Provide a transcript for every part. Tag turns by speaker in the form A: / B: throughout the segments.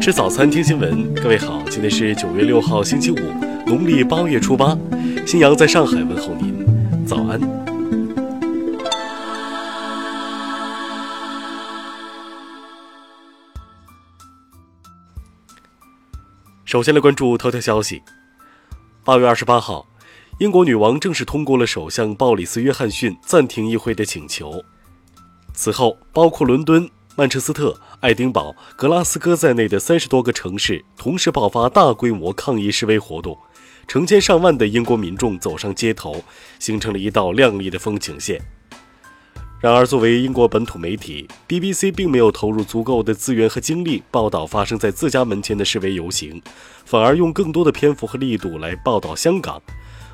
A: 吃早餐，听新闻。各位好，今天是九月六号，星期五，农历八月初八。新阳在上海问候您，早安。首先来关注头条消息。八月二十八号，英国女王正式通过了首相鲍里斯·约翰逊暂停议会的请求。此后，包括伦敦。曼彻斯特、爱丁堡、格拉斯哥在内的三十多个城市同时爆发大规模抗议示威活动，成千上万的英国民众走上街头，形成了一道亮丽的风景线。然而，作为英国本土媒体，BBC 并没有投入足够的资源和精力报道发生在自家门前的示威游行，反而用更多的篇幅和力度来报道香港。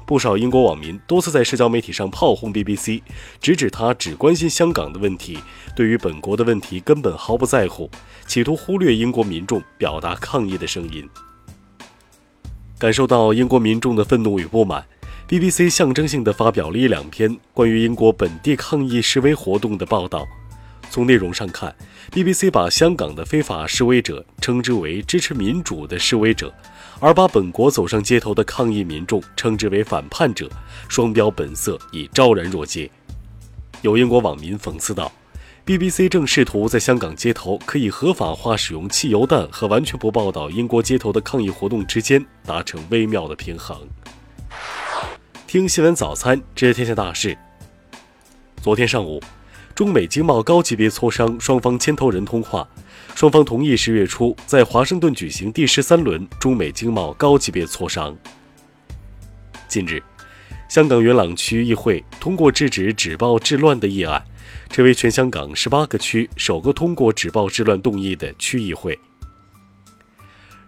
A: 不少英国网民多次在社交媒体上炮轰 BBC，直指他只关心香港的问题，对于本国的问题根本毫不在乎，企图忽略英国民众表达抗议的声音。感受到英国民众的愤怒与不满，BBC 象征性地发表了一两篇关于英国本地抗议示威活动的报道。从内容上看，BBC 把香港的非法示威者称之为支持民主的示威者。而把本国走上街头的抗议民众称之为反叛者，双标本色已昭然若揭。有英国网民讽刺道：“BBC 正试图在香港街头可以合法化使用汽油弹和完全不报道英国街头的抗议活动之间达成微妙的平衡。”听新闻早餐知天下大事。昨天上午，中美经贸高级别磋商双方牵头人通话。双方同意十月初在华盛顿举行第十三轮中美经贸高级别磋商。近日，香港元朗区议会通过制止纸报治乱的议案，成为全香港十八个区首个通过纸报治乱动议的区议会。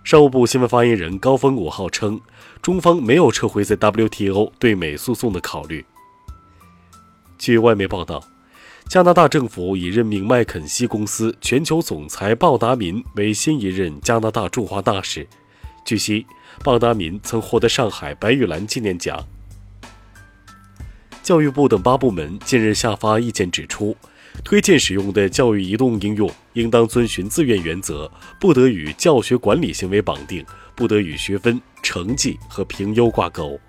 A: 商务部新闻发言人高峰五号称，中方没有撤回在 WTO 对美诉讼的考虑。据外媒报道。加拿大政府已任命麦肯锡公司全球总裁鲍达民为新一任加拿大驻华大使。据悉，鲍达民曾获得上海白玉兰纪念奖。教育部等八部门近日下发意见，指出，推荐使用的教育移动应用应当遵循自愿原则，不得与教学管理行为绑定，不得与学分、成绩和评优挂钩。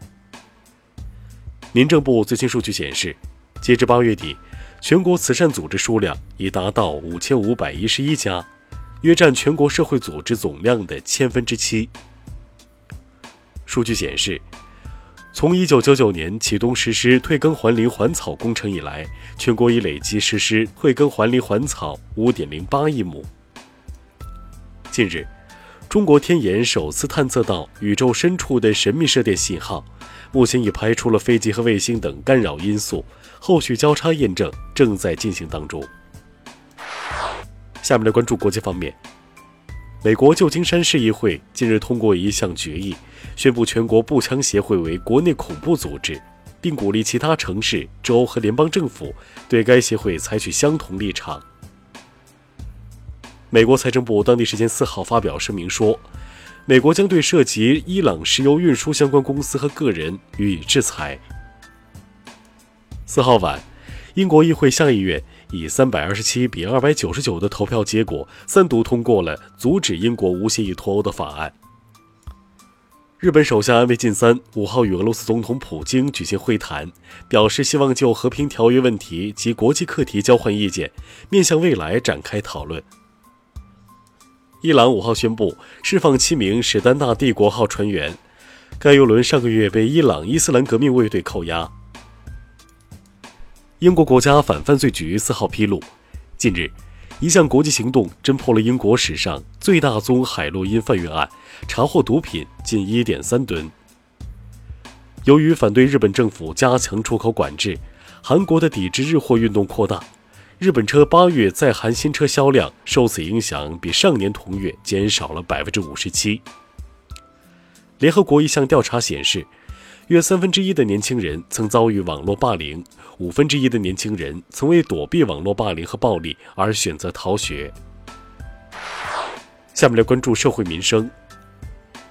A: 民政部最新数据显示，截至八月底。全国慈善组织数量已达到五千五百一十一家，约占全国社会组织总量的千分之七。数据显示，从一九九九年启动实施退耕还林还草工程以来，全国已累计实施退耕还林还草五点零八亿亩。近日，中国天眼首次探测到宇宙深处的神秘射电信号，目前已排除了飞机和卫星等干扰因素。后续交叉验证正在进行当中。下面来关注国际方面，美国旧金山市议会近日通过一项决议，宣布全国步枪协会为国内恐怖组织，并鼓励其他城市、州和联邦政府对该协会采取相同立场。美国财政部当地时间四号发表声明说，美国将对涉及伊朗石油运输相关公司和个人予以制裁。四号晚，英国议会下议院以三百二十七比二百九十九的投票结果，三读通过了阻止英国无协议脱欧的法案。日本首相安倍晋三五号与俄罗斯总统普京举行会谈，表示希望就和平条约问题及国际课题交换意见，面向未来展开讨论。伊朗五号宣布释放七名史丹纳帝国号船员，该油轮上个月被伊朗伊斯兰革命卫队扣押。英国国家反犯罪局四号披露，近日，一项国际行动侦破了英国史上最大宗海洛因贩运案，查获毒品近一点三吨。由于反对日本政府加强出口管制，韩国的抵制日货运动扩大，日本车八月在韩新车销量受此影响比上年同月减少了百分之五十七。联合国一项调查显示。约三分之一的年轻人曾遭遇网络霸凌，五分之一的年轻人曾为躲避网络霸凌和暴力而选择逃学。下面来关注社会民生。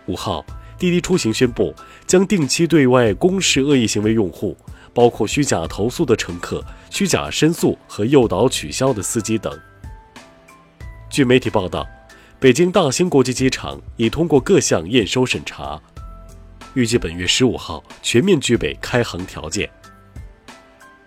A: 五号，滴滴出行宣布将定期对外公示恶意行为用户，包括虚假投诉的乘客、虚假申诉和诱导取消的司机等。据媒体报道。北京大兴国际机场已通过各项验收审查，预计本月十五号全面具备开航条件。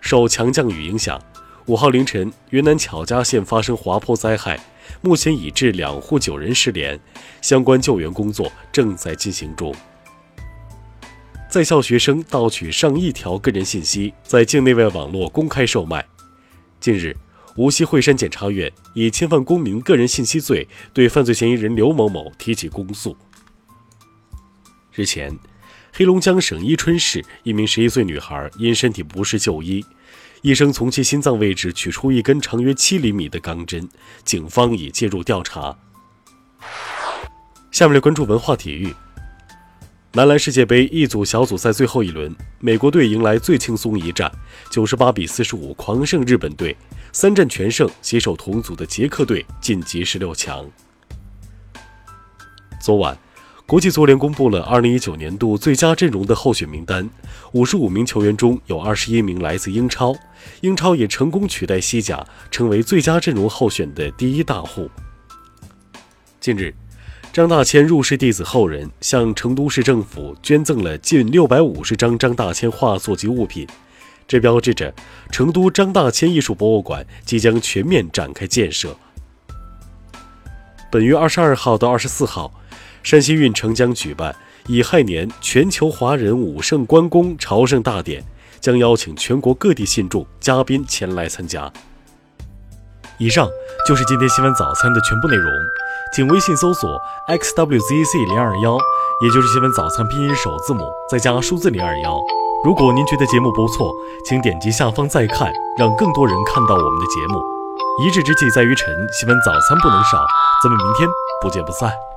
A: 受强降雨影响，五号凌晨云南巧家县发生滑坡灾害，目前已致两户九人失联，相关救援工作正在进行中。在校学生盗取上亿条个人信息，在境内外网络公开售卖。近日，无锡惠山检察院以侵犯公民个人信息罪对犯罪嫌疑人刘某某提起公诉。日前，黑龙江省伊春市一名十一岁女孩因身体不适就医，医生从其心脏位置取出一根长约七厘米的钢针，警方已介入调查。下面来关注文化体育。男篮世界杯一组小组赛最后一轮，美国队迎来最轻松一战，九十八比四十五狂胜日本队，三战全胜，携手同组的捷克队晋级十六强。昨晚，国际足联公布了二零一九年度最佳阵容的候选名单，五十五名球员中有二十一名来自英超，英超也成功取代西甲，成为最佳阵容候选的第一大户。近日。张大千入室弟子后人向成都市政府捐赠了近六百五十张张大千画作及物品，这标志着成都张大千艺术博物馆即将全面展开建设。本月二十二号到二十四号，山西运城将举办乙亥年全球华人武圣关公朝圣大典，将邀请全国各地信众、嘉宾前来参加。以上就是今天新闻早餐的全部内容。请微信搜索 xwzc 零二幺，也就是新闻早餐拼音首字母再加数字零二幺。如果您觉得节目不错，请点击下方再看，让更多人看到我们的节目。一日之计在于晨，新闻早餐不能少，咱们明天不见不散。